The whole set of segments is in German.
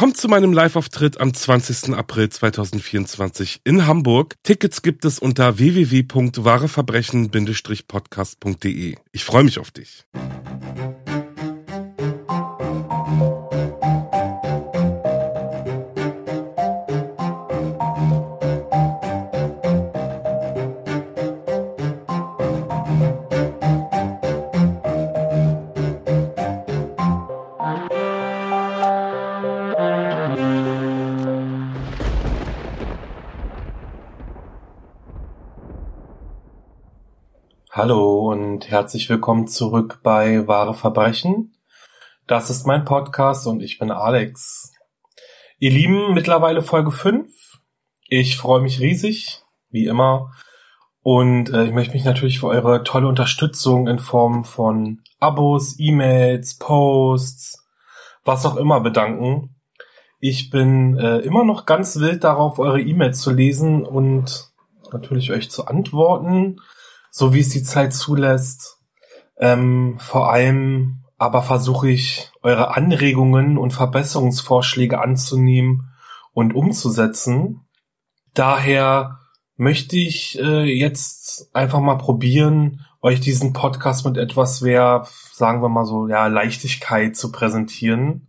Kommt zu meinem Live-Auftritt am 20. April 2024 in Hamburg. Tickets gibt es unter www.wahreverbrechen-podcast.de. Ich freue mich auf dich. Herzlich willkommen zurück bei Wahre Verbrechen. Das ist mein Podcast und ich bin Alex. Ihr Lieben, mittlerweile Folge 5. Ich freue mich riesig, wie immer. Und äh, ich möchte mich natürlich für eure tolle Unterstützung in Form von Abos, E-Mails, Posts, was auch immer bedanken. Ich bin äh, immer noch ganz wild darauf, eure E-Mails zu lesen und natürlich euch zu antworten so wie es die Zeit zulässt. Ähm, vor allem aber versuche ich, eure Anregungen und Verbesserungsvorschläge anzunehmen und umzusetzen. Daher möchte ich äh, jetzt einfach mal probieren, euch diesen Podcast mit etwas mehr, sagen wir mal so, ja, Leichtigkeit zu präsentieren.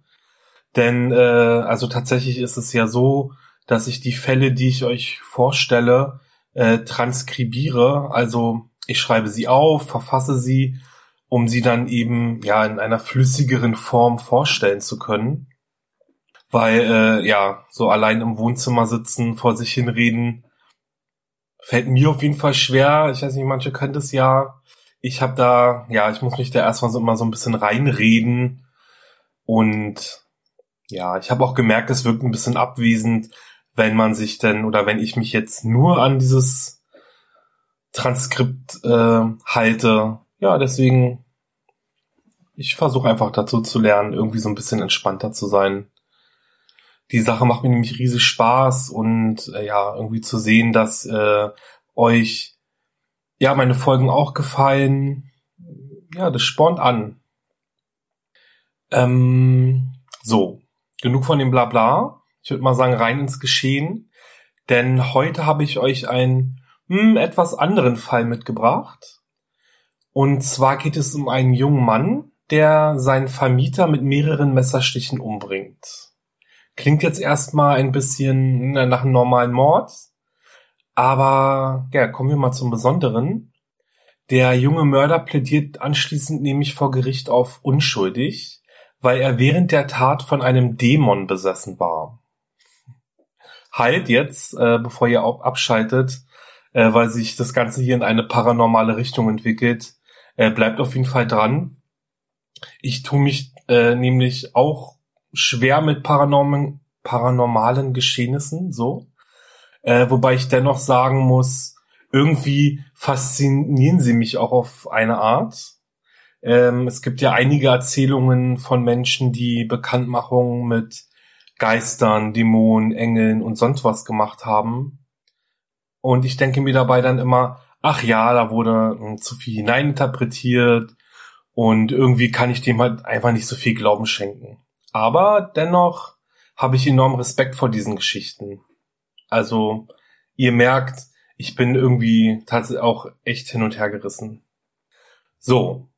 Denn äh, also tatsächlich ist es ja so, dass ich die Fälle, die ich euch vorstelle, äh, transkribiere, also ich schreibe sie auf, verfasse sie, um sie dann eben ja in einer flüssigeren Form vorstellen zu können. Weil äh, ja, so allein im Wohnzimmer sitzen, vor sich hinreden, fällt mir auf jeden Fall schwer. Ich weiß nicht, manche können das ja. Ich habe da, ja, ich muss mich da erstmal so immer so ein bisschen reinreden. Und ja, ich habe auch gemerkt, es wirkt ein bisschen abwesend, wenn man sich denn oder wenn ich mich jetzt nur an dieses Transkript äh, halte. Ja, deswegen, ich versuche einfach dazu zu lernen, irgendwie so ein bisschen entspannter zu sein. Die Sache macht mir nämlich riesig Spaß und äh, ja, irgendwie zu sehen, dass äh, euch ja meine Folgen auch gefallen. Ja, das spornt an. Ähm, so, genug von dem Blabla. Ich würde mal sagen, rein ins Geschehen. Denn heute habe ich euch ein hm, etwas anderen Fall mitgebracht. Und zwar geht es um einen jungen Mann, der seinen Vermieter mit mehreren Messerstichen umbringt. Klingt jetzt erstmal ein bisschen nach einem normalen Mord, aber ja, kommen wir mal zum Besonderen. Der junge Mörder plädiert anschließend nämlich vor Gericht auf unschuldig, weil er während der Tat von einem Dämon besessen war. Halt jetzt, äh, bevor ihr abschaltet, äh, weil sich das Ganze hier in eine paranormale Richtung entwickelt. Äh, bleibt auf jeden Fall dran. Ich tue mich äh, nämlich auch schwer mit paranormen, paranormalen Geschehnissen, so. Äh, wobei ich dennoch sagen muss, irgendwie faszinieren sie mich auch auf eine Art. Ähm, es gibt ja einige Erzählungen von Menschen, die Bekanntmachungen mit Geistern, Dämonen, Engeln und sonst was gemacht haben. Und ich denke mir dabei dann immer, ach ja, da wurde hm, zu viel hineininterpretiert und irgendwie kann ich dem halt einfach nicht so viel Glauben schenken. Aber dennoch habe ich enorm Respekt vor diesen Geschichten. Also, ihr merkt, ich bin irgendwie tatsächlich auch echt hin und her gerissen. So,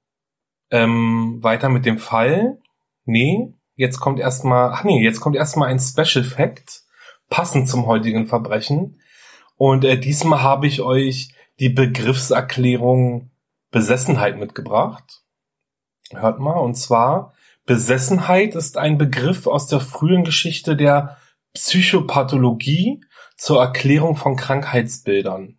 ähm, weiter mit dem Fall. Nee, jetzt kommt erstmal, ach nee, jetzt kommt erstmal ein Special Fact, passend zum heutigen Verbrechen. Und äh, diesmal habe ich euch die Begriffserklärung Besessenheit mitgebracht. Hört mal, und zwar Besessenheit ist ein Begriff aus der frühen Geschichte der Psychopathologie zur Erklärung von Krankheitsbildern.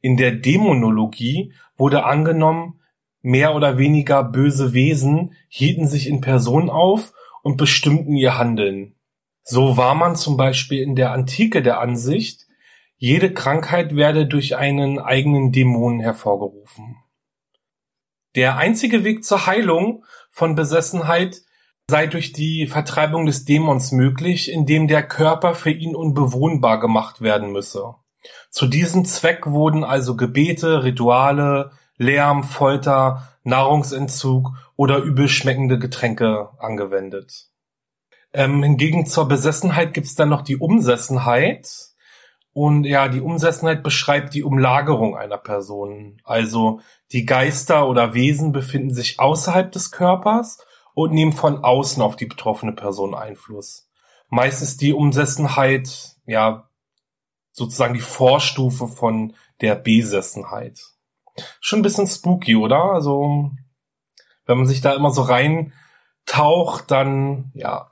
In der Dämonologie wurde angenommen, mehr oder weniger böse Wesen hielten sich in Person auf und bestimmten ihr Handeln. So war man zum Beispiel in der Antike der Ansicht, jede Krankheit werde durch einen eigenen Dämon hervorgerufen. Der einzige Weg zur Heilung von Besessenheit sei durch die Vertreibung des Dämons möglich, indem der Körper für ihn unbewohnbar gemacht werden müsse. Zu diesem Zweck wurden also Gebete, Rituale, Lärm, Folter, Nahrungsentzug oder übel schmeckende Getränke angewendet. Ähm, hingegen zur Besessenheit gibt's dann noch die Umsessenheit. Und ja, die Umsessenheit beschreibt die Umlagerung einer Person. Also die Geister oder Wesen befinden sich außerhalb des Körpers und nehmen von außen auf die betroffene Person Einfluss. Meist ist die Umsessenheit ja sozusagen die Vorstufe von der Besessenheit. Schon ein bisschen spooky, oder? Also wenn man sich da immer so reintaucht, dann ja,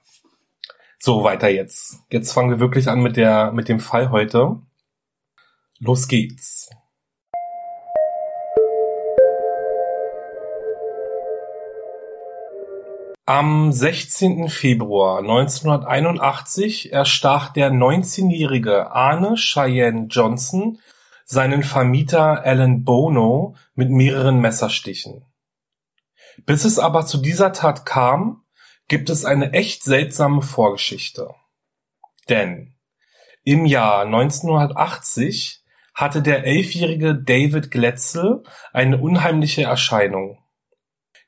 so, weiter jetzt. Jetzt fangen wir wirklich an mit der, mit dem Fall heute. Los geht's. Am 16. Februar 1981 erstach der 19-jährige Arne Cheyenne Johnson seinen Vermieter Alan Bono mit mehreren Messerstichen. Bis es aber zu dieser Tat kam, gibt es eine echt seltsame Vorgeschichte. Denn im Jahr 1980 hatte der elfjährige David Gletzel eine unheimliche Erscheinung.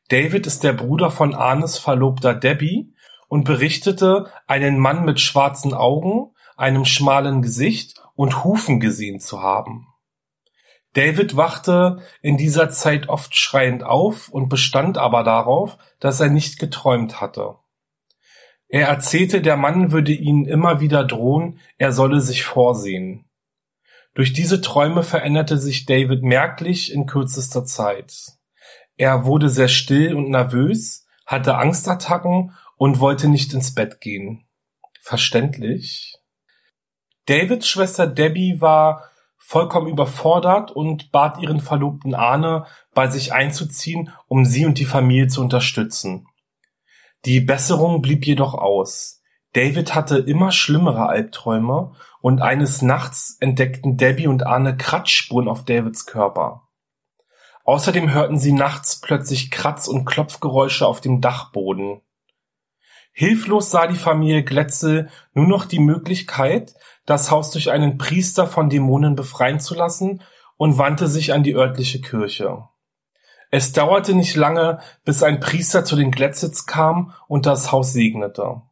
David ist der Bruder von Arnes Verlobter Debbie und berichtete, einen Mann mit schwarzen Augen, einem schmalen Gesicht und Hufen gesehen zu haben. David wachte in dieser Zeit oft schreiend auf und bestand aber darauf, dass er nicht geträumt hatte. Er erzählte, der Mann würde ihnen immer wieder drohen, er solle sich vorsehen. Durch diese Träume veränderte sich David merklich in kürzester Zeit. Er wurde sehr still und nervös, hatte Angstattacken und wollte nicht ins Bett gehen. Verständlich. Davids Schwester Debbie war vollkommen überfordert und bat ihren Verlobten Arne, bei sich einzuziehen, um sie und die Familie zu unterstützen. Die Besserung blieb jedoch aus. David hatte immer schlimmere Albträume und eines Nachts entdeckten Debbie und Arne Kratzspuren auf Davids Körper. Außerdem hörten sie nachts plötzlich Kratz- und Klopfgeräusche auf dem Dachboden. Hilflos sah die Familie Glätzel nur noch die Möglichkeit, das Haus durch einen Priester von Dämonen befreien zu lassen und wandte sich an die örtliche Kirche. Es dauerte nicht lange, bis ein Priester zu den Glätzitz kam und das Haus segnete.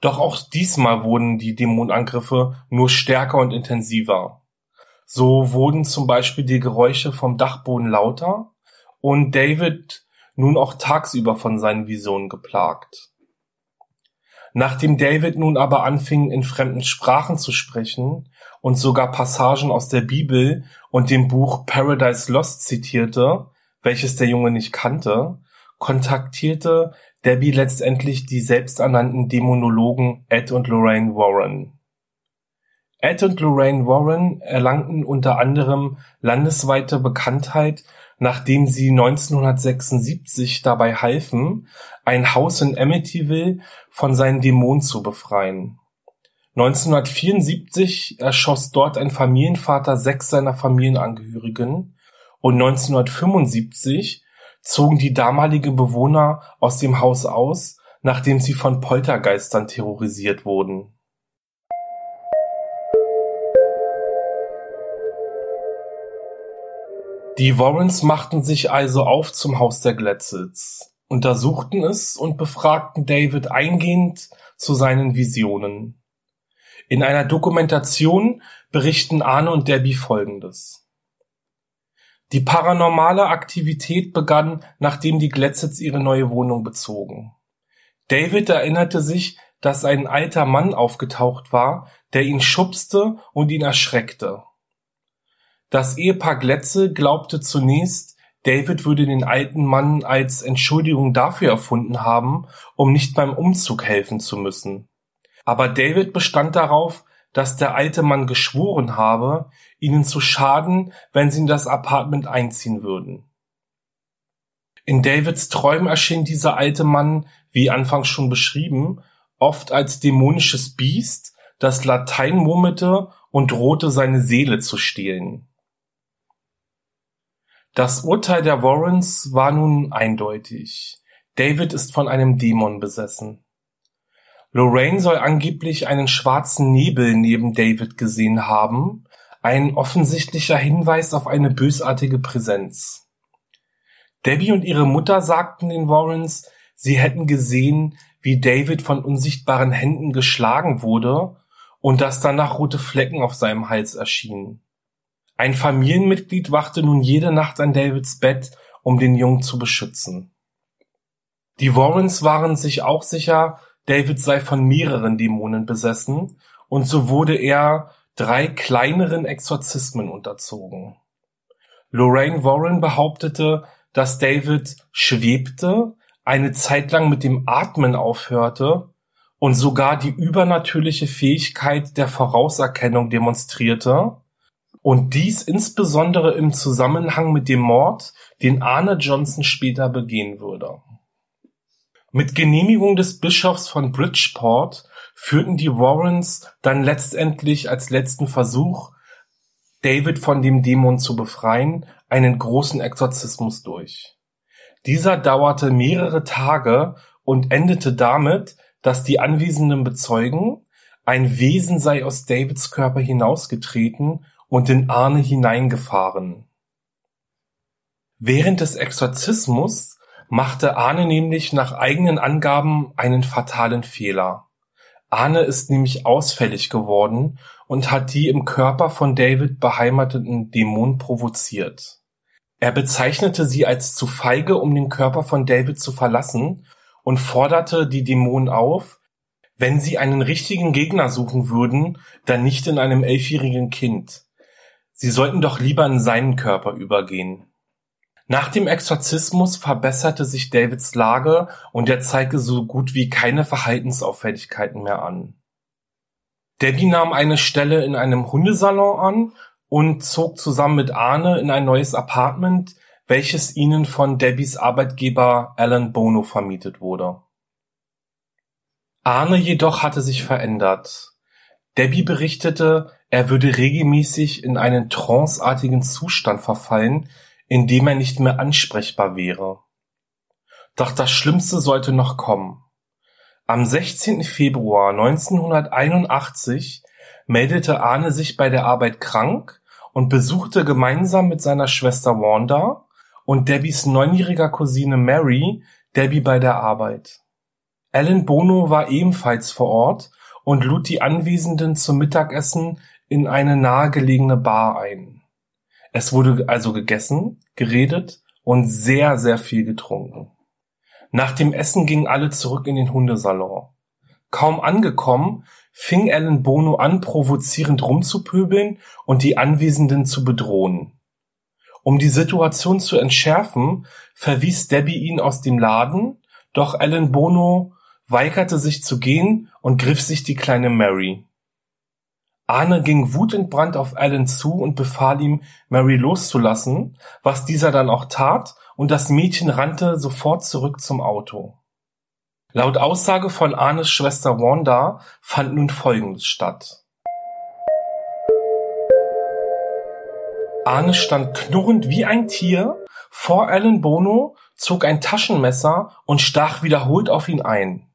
Doch auch diesmal wurden die Dämonenangriffe nur stärker und intensiver. So wurden zum Beispiel die Geräusche vom Dachboden lauter und David nun auch tagsüber von seinen Visionen geplagt. Nachdem David nun aber anfing, in fremden Sprachen zu sprechen und sogar Passagen aus der Bibel und dem Buch Paradise Lost zitierte, welches der Junge nicht kannte, kontaktierte Debbie letztendlich die selbsternannten Dämonologen Ed und Lorraine Warren. Ed und Lorraine Warren erlangten unter anderem landesweite Bekanntheit nachdem sie 1976 dabei halfen, ein Haus in Amityville von seinen Dämonen zu befreien. 1974 erschoss dort ein Familienvater sechs seiner Familienangehörigen und 1975 zogen die damaligen Bewohner aus dem Haus aus, nachdem sie von Poltergeistern terrorisiert wurden Die Warrens machten sich also auf zum Haus der Glatzels, untersuchten es und befragten David eingehend zu seinen Visionen. In einer Dokumentation berichten Arne und Debbie Folgendes. Die paranormale Aktivität begann, nachdem die Glatzels ihre neue Wohnung bezogen. David erinnerte sich, dass ein alter Mann aufgetaucht war, der ihn schubste und ihn erschreckte. Das Ehepaar Glätze glaubte zunächst, David würde den alten Mann als Entschuldigung dafür erfunden haben, um nicht beim Umzug helfen zu müssen. Aber David bestand darauf, dass der alte Mann geschworen habe, ihnen zu schaden, wenn sie in das Apartment einziehen würden. In Davids Träumen erschien dieser alte Mann, wie anfangs schon beschrieben, oft als dämonisches Biest, das Latein murmelte und drohte seine Seele zu stehlen. Das Urteil der Warrens war nun eindeutig. David ist von einem Dämon besessen. Lorraine soll angeblich einen schwarzen Nebel neben David gesehen haben, ein offensichtlicher Hinweis auf eine bösartige Präsenz. Debbie und ihre Mutter sagten den Warrens, sie hätten gesehen, wie David von unsichtbaren Händen geschlagen wurde und dass danach rote Flecken auf seinem Hals erschienen. Ein Familienmitglied wachte nun jede Nacht an Davids Bett, um den Jungen zu beschützen. Die Warrens waren sich auch sicher, David sei von mehreren Dämonen besessen, und so wurde er drei kleineren Exorzismen unterzogen. Lorraine Warren behauptete, dass David schwebte, eine Zeit lang mit dem Atmen aufhörte und sogar die übernatürliche Fähigkeit der Vorauserkennung demonstrierte, und dies insbesondere im Zusammenhang mit dem Mord, den Arne Johnson später begehen würde. Mit Genehmigung des Bischofs von Bridgeport führten die Warrens dann letztendlich als letzten Versuch, David von dem Dämon zu befreien, einen großen Exorzismus durch. Dieser dauerte mehrere Tage und endete damit, dass die Anwesenden bezeugen, ein Wesen sei aus Davids Körper hinausgetreten und in Arne hineingefahren. Während des Exorzismus machte Arne nämlich nach eigenen Angaben einen fatalen Fehler. Arne ist nämlich ausfällig geworden und hat die im Körper von David beheimateten Dämonen provoziert. Er bezeichnete sie als zu feige, um den Körper von David zu verlassen und forderte die Dämonen auf, wenn sie einen richtigen Gegner suchen würden, dann nicht in einem elfjährigen Kind. Sie sollten doch lieber in seinen Körper übergehen. Nach dem Exorzismus verbesserte sich Davids Lage und er zeigte so gut wie keine Verhaltensauffälligkeiten mehr an. Debbie nahm eine Stelle in einem Hundesalon an und zog zusammen mit Arne in ein neues Apartment, welches ihnen von Debbies Arbeitgeber Alan Bono vermietet wurde. Arne jedoch hatte sich verändert. Debbie berichtete, er würde regelmäßig in einen tranceartigen Zustand verfallen, in dem er nicht mehr ansprechbar wäre. Doch das Schlimmste sollte noch kommen. Am 16. Februar 1981 meldete Arne sich bei der Arbeit krank und besuchte gemeinsam mit seiner Schwester Wanda und Debbies neunjähriger Cousine Mary Debbie bei der Arbeit. Alan Bono war ebenfalls vor Ort und lud die Anwesenden zum Mittagessen in eine nahegelegene Bar ein. Es wurde also gegessen, geredet und sehr, sehr viel getrunken. Nach dem Essen gingen alle zurück in den Hundesalon. Kaum angekommen, fing Alan Bono an, provozierend rumzupöbeln und die Anwesenden zu bedrohen. Um die Situation zu entschärfen, verwies Debbie ihn aus dem Laden, doch Alan Bono weigerte sich zu gehen und griff sich die kleine Mary. Arne ging wutentbrannt auf Alan zu und befahl ihm, Mary loszulassen, was dieser dann auch tat, und das Mädchen rannte sofort zurück zum Auto. Laut Aussage von Arnes Schwester Wanda fand nun Folgendes statt. Arne stand knurrend wie ein Tier vor Alan Bono, zog ein Taschenmesser und stach wiederholt auf ihn ein.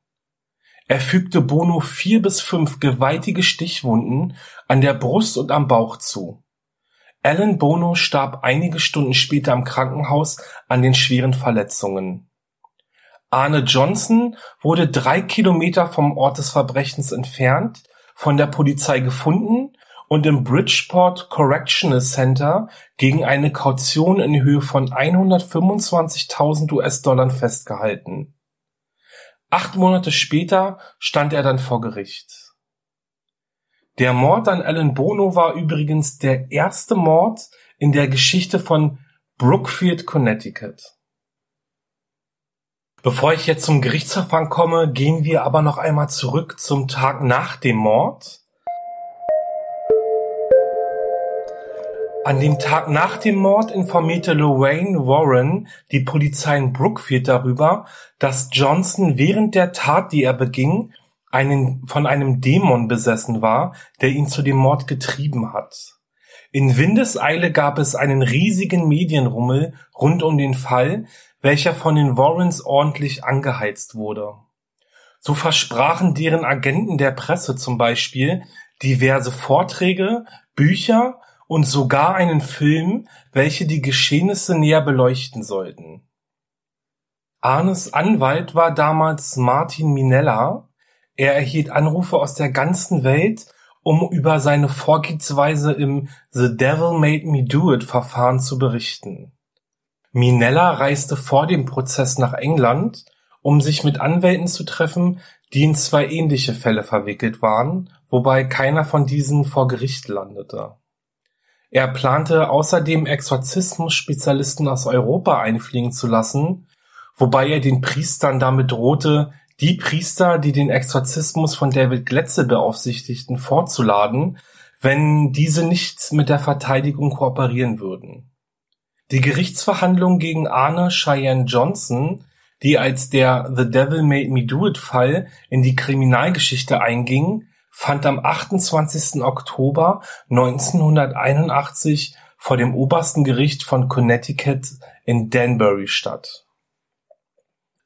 Er fügte Bono vier bis fünf gewaltige Stichwunden an der Brust und am Bauch zu. Alan Bono starb einige Stunden später im Krankenhaus an den schweren Verletzungen. Arne Johnson wurde drei Kilometer vom Ort des Verbrechens entfernt von der Polizei gefunden und im Bridgeport Correctional Center gegen eine Kaution in Höhe von 125.000 US-Dollar festgehalten. Acht Monate später stand er dann vor Gericht. Der Mord an Alan Bono war übrigens der erste Mord in der Geschichte von Brookfield, Connecticut. Bevor ich jetzt zum Gerichtsverfahren komme, gehen wir aber noch einmal zurück zum Tag nach dem Mord. An dem Tag nach dem Mord informierte Lorraine Warren die Polizei in Brookfield darüber, dass Johnson während der Tat, die er beging, einen, von einem Dämon besessen war, der ihn zu dem Mord getrieben hat. In Windeseile gab es einen riesigen Medienrummel rund um den Fall, welcher von den Warrens ordentlich angeheizt wurde. So versprachen deren Agenten der Presse zum Beispiel diverse Vorträge, Bücher und sogar einen Film, welche die Geschehnisse näher beleuchten sollten. Arnes Anwalt war damals Martin Minella. Er erhielt Anrufe aus der ganzen Welt, um über seine Vorgehensweise im The Devil Made Me Do It Verfahren zu berichten. Minella reiste vor dem Prozess nach England, um sich mit Anwälten zu treffen, die in zwei ähnliche Fälle verwickelt waren, wobei keiner von diesen vor Gericht landete. Er plante außerdem Exorzismus-Spezialisten aus Europa einfliegen zu lassen, wobei er den Priestern damit drohte, die Priester, die den Exorzismus von David Gletze beaufsichtigten, vorzuladen, wenn diese nicht mit der Verteidigung kooperieren würden. Die Gerichtsverhandlung gegen Arne Cheyenne Johnson, die als der The Devil Made Me Do It Fall in die Kriminalgeschichte einging, fand am 28. Oktober 1981 vor dem Obersten Gericht von Connecticut in Danbury statt.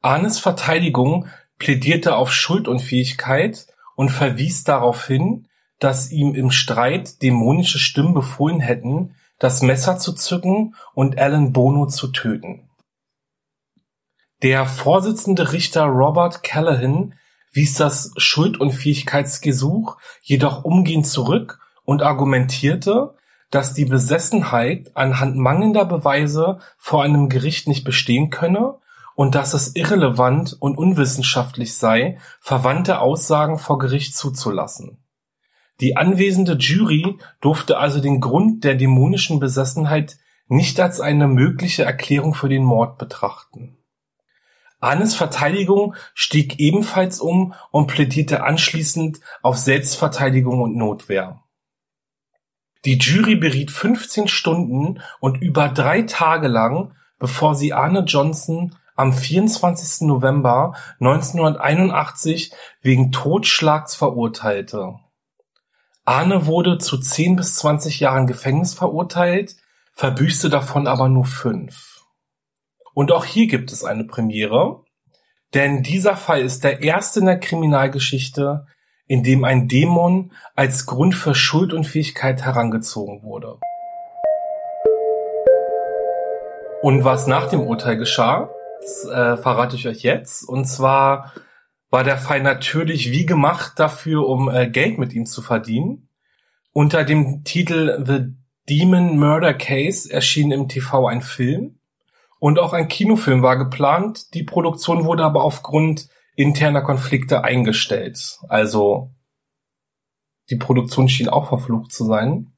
Arnes Verteidigung plädierte auf Schuldunfähigkeit und verwies darauf hin, dass ihm im Streit dämonische Stimmen befohlen hätten, das Messer zu zücken und Alan Bono zu töten. Der Vorsitzende Richter Robert Callahan wies das Schuldunfähigkeitsgesuch jedoch umgehend zurück und argumentierte, dass die Besessenheit anhand mangelnder Beweise vor einem Gericht nicht bestehen könne und dass es irrelevant und unwissenschaftlich sei, verwandte Aussagen vor Gericht zuzulassen. Die anwesende Jury durfte also den Grund der dämonischen Besessenheit nicht als eine mögliche Erklärung für den Mord betrachten. Annes Verteidigung stieg ebenfalls um und plädierte anschließend auf Selbstverteidigung und Notwehr. Die Jury beriet 15 Stunden und über drei Tage lang, bevor sie Arne Johnson am 24. November 1981 wegen Totschlags verurteilte. Arne wurde zu 10 bis 20 Jahren Gefängnis verurteilt, verbüßte davon aber nur fünf. Und auch hier gibt es eine Premiere, denn dieser Fall ist der erste in der Kriminalgeschichte, in dem ein Dämon als Grund für Schuldunfähigkeit herangezogen wurde. Und was nach dem Urteil geschah? Das äh, verrate ich euch jetzt. Und zwar war der Fall natürlich wie gemacht dafür, um äh, Geld mit ihm zu verdienen. Unter dem Titel The Demon Murder Case erschien im TV ein Film und auch ein Kinofilm war geplant. Die Produktion wurde aber aufgrund interner Konflikte eingestellt. Also die Produktion schien auch verflucht zu sein.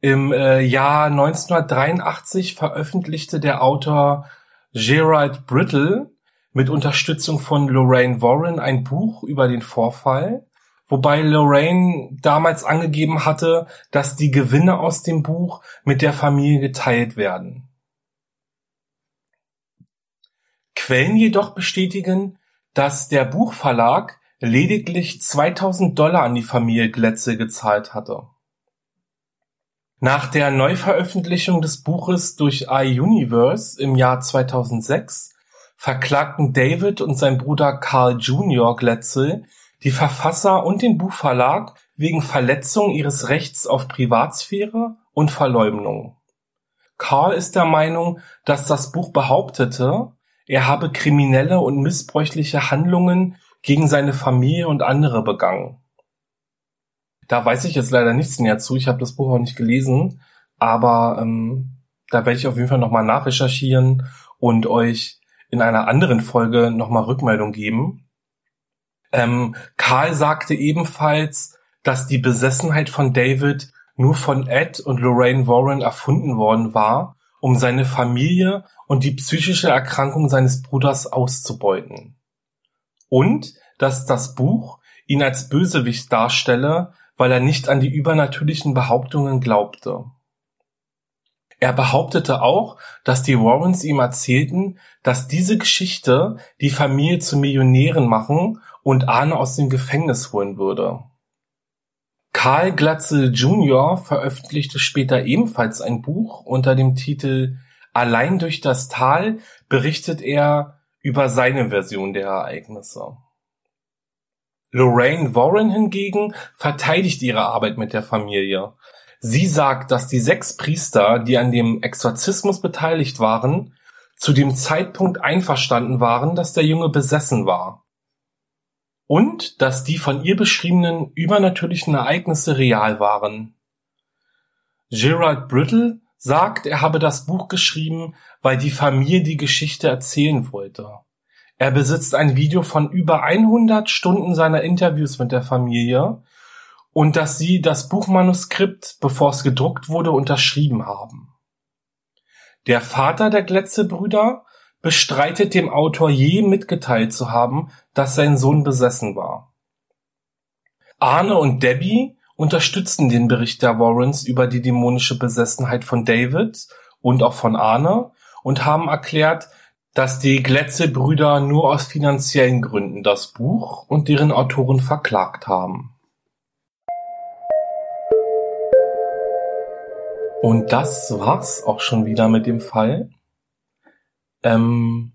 Im äh, Jahr 1983 veröffentlichte der Autor Gerald Brittle mit Unterstützung von Lorraine Warren ein Buch über den Vorfall, wobei Lorraine damals angegeben hatte, dass die Gewinne aus dem Buch mit der Familie geteilt werden. Quellen jedoch bestätigen, dass der Buchverlag lediglich 2000 Dollar an die Familie Glätze gezahlt hatte. Nach der Neuveröffentlichung des Buches durch iUniverse im Jahr 2006 verklagten David und sein Bruder Carl Junior Glätzel die Verfasser und den Buchverlag wegen Verletzung ihres Rechts auf Privatsphäre und Verleumdung. Carl ist der Meinung, dass das Buch behauptete, er habe kriminelle und missbräuchliche Handlungen gegen seine Familie und andere begangen. Da weiß ich jetzt leider nichts näher zu. Ich habe das Buch auch nicht gelesen, aber ähm, da werde ich auf jeden Fall nochmal nachrecherchieren und euch in einer anderen Folge nochmal Rückmeldung geben. Ähm, Karl sagte ebenfalls, dass die Besessenheit von David nur von Ed und Lorraine Warren erfunden worden war, um seine Familie und die psychische Erkrankung seines Bruders auszubeuten. Und dass das Buch ihn als Bösewicht darstelle, weil er nicht an die übernatürlichen Behauptungen glaubte. Er behauptete auch, dass die Warrens ihm erzählten, dass diese Geschichte die Familie zu Millionären machen und Arne aus dem Gefängnis holen würde. Karl Glatzel Jr. veröffentlichte später ebenfalls ein Buch unter dem Titel Allein durch das Tal berichtet er über seine Version der Ereignisse. Lorraine Warren hingegen verteidigt ihre Arbeit mit der Familie. Sie sagt, dass die sechs Priester, die an dem Exorzismus beteiligt waren, zu dem Zeitpunkt einverstanden waren, dass der Junge besessen war. Und dass die von ihr beschriebenen übernatürlichen Ereignisse real waren. Gerald Brittle sagt, er habe das Buch geschrieben, weil die Familie die Geschichte erzählen wollte. Er besitzt ein Video von über 100 Stunden seiner Interviews mit der Familie und dass sie das Buchmanuskript, bevor es gedruckt wurde, unterschrieben haben. Der Vater der Gletze-Brüder bestreitet dem Autor je mitgeteilt zu haben, dass sein Sohn besessen war. Arne und Debbie unterstützen den Bericht der Warrens über die dämonische Besessenheit von David und auch von Arne und haben erklärt, dass die Gletze-Brüder nur aus finanziellen Gründen das Buch und deren Autoren verklagt haben. Und das war's auch schon wieder mit dem Fall. Ähm,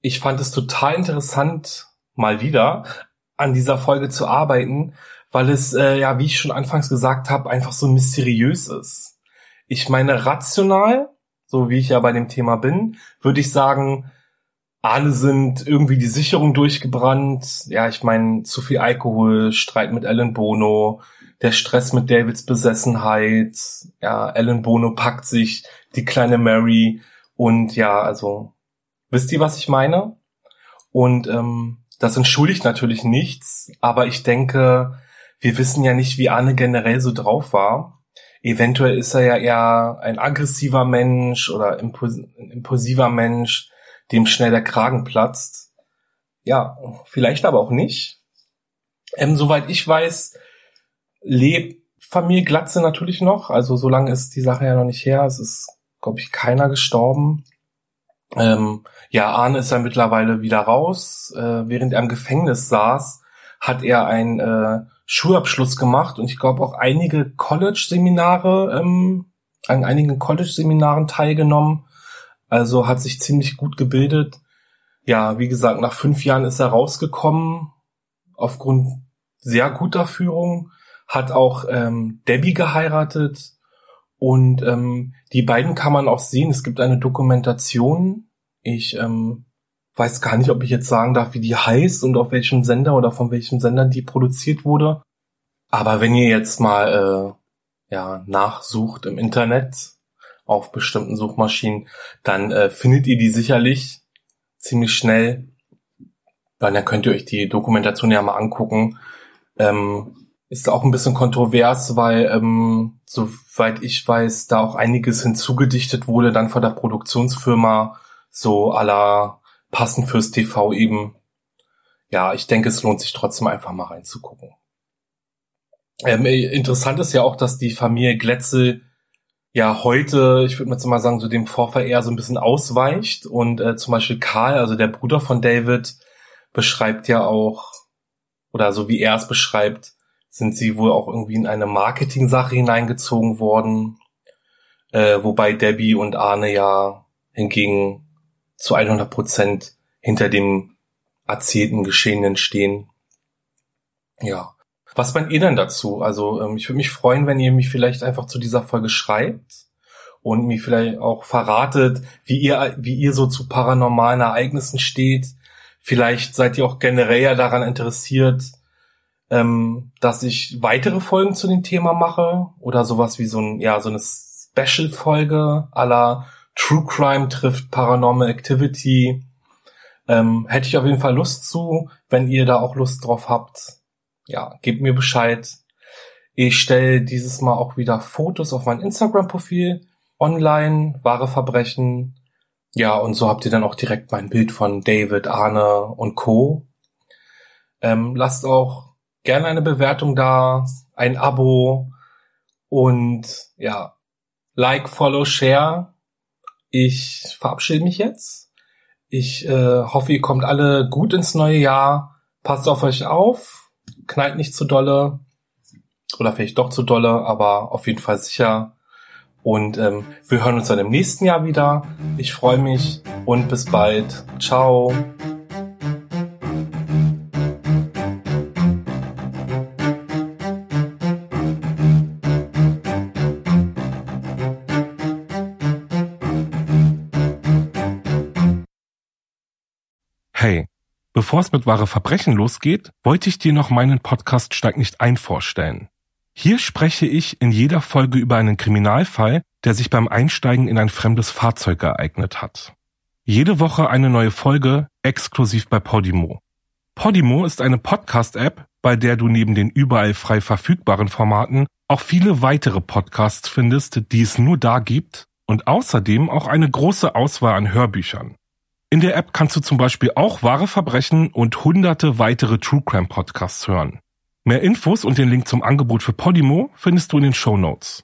ich fand es total interessant, mal wieder an dieser Folge zu arbeiten, weil es, äh, ja, wie ich schon anfangs gesagt habe, einfach so mysteriös ist. Ich meine, rational, so wie ich ja bei dem Thema bin, würde ich sagen, alle sind irgendwie die Sicherung durchgebrannt. Ja, ich meine, zu viel Alkohol, Streit mit Alan Bono, der Stress mit Davids Besessenheit, ja, Alan Bono packt sich die kleine Mary und ja, also wisst ihr, was ich meine? Und ähm, das entschuldigt natürlich nichts, aber ich denke, wir wissen ja nicht, wie Arne generell so drauf war. Eventuell ist er ja eher ein aggressiver Mensch oder impulsiver Mensch, dem schnell der Kragen platzt. Ja, vielleicht aber auch nicht. Ähm, soweit ich weiß, lebt Familie Glatze natürlich noch. Also so lange ist die Sache ja noch nicht her. Es ist, glaube ich, keiner gestorben. Ähm, ja, Arne ist ja mittlerweile wieder raus. Äh, während er im Gefängnis saß, hat er einen äh, Schulabschluss gemacht und ich glaube auch einige College-Seminare, ähm, an einigen College-Seminaren teilgenommen. Also hat sich ziemlich gut gebildet. Ja, wie gesagt, nach fünf Jahren ist er rausgekommen aufgrund sehr guter Führung hat auch ähm, Debbie geheiratet und ähm, die beiden kann man auch sehen. Es gibt eine Dokumentation. Ich ähm, weiß gar nicht, ob ich jetzt sagen darf, wie die heißt und auf welchem Sender oder von welchem Sender die produziert wurde. Aber wenn ihr jetzt mal äh, ja nachsucht im Internet auf bestimmten Suchmaschinen, dann äh, findet ihr die sicherlich ziemlich schnell. Dann könnt ihr euch die Dokumentation ja mal angucken. Ähm, ist auch ein bisschen kontrovers, weil, ähm, soweit ich weiß, da auch einiges hinzugedichtet wurde, dann von der Produktionsfirma, so aller passend fürs TV eben. Ja, ich denke, es lohnt sich trotzdem einfach mal reinzugucken. Ähm, interessant ist ja auch, dass die Familie Glätze ja heute, ich würde mal sagen, so dem Vorfall eher so ein bisschen ausweicht und äh, zum Beispiel Karl, also der Bruder von David, beschreibt ja auch, oder so wie er es beschreibt, sind sie wohl auch irgendwie in eine Marketing-Sache hineingezogen worden, äh, wobei Debbie und Arne ja hingegen zu 100 Prozent hinter dem erzählten Geschehenen stehen. Ja. Was meint ihr denn dazu? Also ähm, ich würde mich freuen, wenn ihr mich vielleicht einfach zu dieser Folge schreibt und mir vielleicht auch verratet, wie ihr, wie ihr so zu paranormalen Ereignissen steht. Vielleicht seid ihr auch generell ja daran interessiert, ähm, dass ich weitere Folgen zu dem Thema mache oder sowas wie so ein, ja, so eine Special-Folge aller True Crime trifft Paranormal Activity. Ähm, hätte ich auf jeden Fall Lust zu, wenn ihr da auch Lust drauf habt. Ja, gebt mir Bescheid. Ich stelle dieses Mal auch wieder Fotos auf mein Instagram-Profil online, wahre Verbrechen. Ja, und so habt ihr dann auch direkt mein Bild von David, Arne und Co. Ähm, lasst auch gerne eine Bewertung da, ein Abo und ja, Like, Follow, Share. Ich verabschiede mich jetzt. Ich äh, hoffe, ihr kommt alle gut ins neue Jahr. Passt auf euch auf, knallt nicht zu dolle oder vielleicht doch zu dolle, aber auf jeden Fall sicher. Und ähm, wir hören uns dann im nächsten Jahr wieder. Ich freue mich und bis bald. Ciao. Bevor es mit wahre Verbrechen losgeht, wollte ich dir noch meinen Podcast Steig nicht ein vorstellen. Hier spreche ich in jeder Folge über einen Kriminalfall, der sich beim Einsteigen in ein fremdes Fahrzeug ereignet hat. Jede Woche eine neue Folge, exklusiv bei Podimo. Podimo ist eine Podcast-App, bei der du neben den überall frei verfügbaren Formaten auch viele weitere Podcasts findest, die es nur da gibt und außerdem auch eine große Auswahl an Hörbüchern. In der App kannst du zum Beispiel auch wahre Verbrechen und hunderte weitere True Crime Podcasts hören. Mehr Infos und den Link zum Angebot für Podimo findest du in den Show Notes.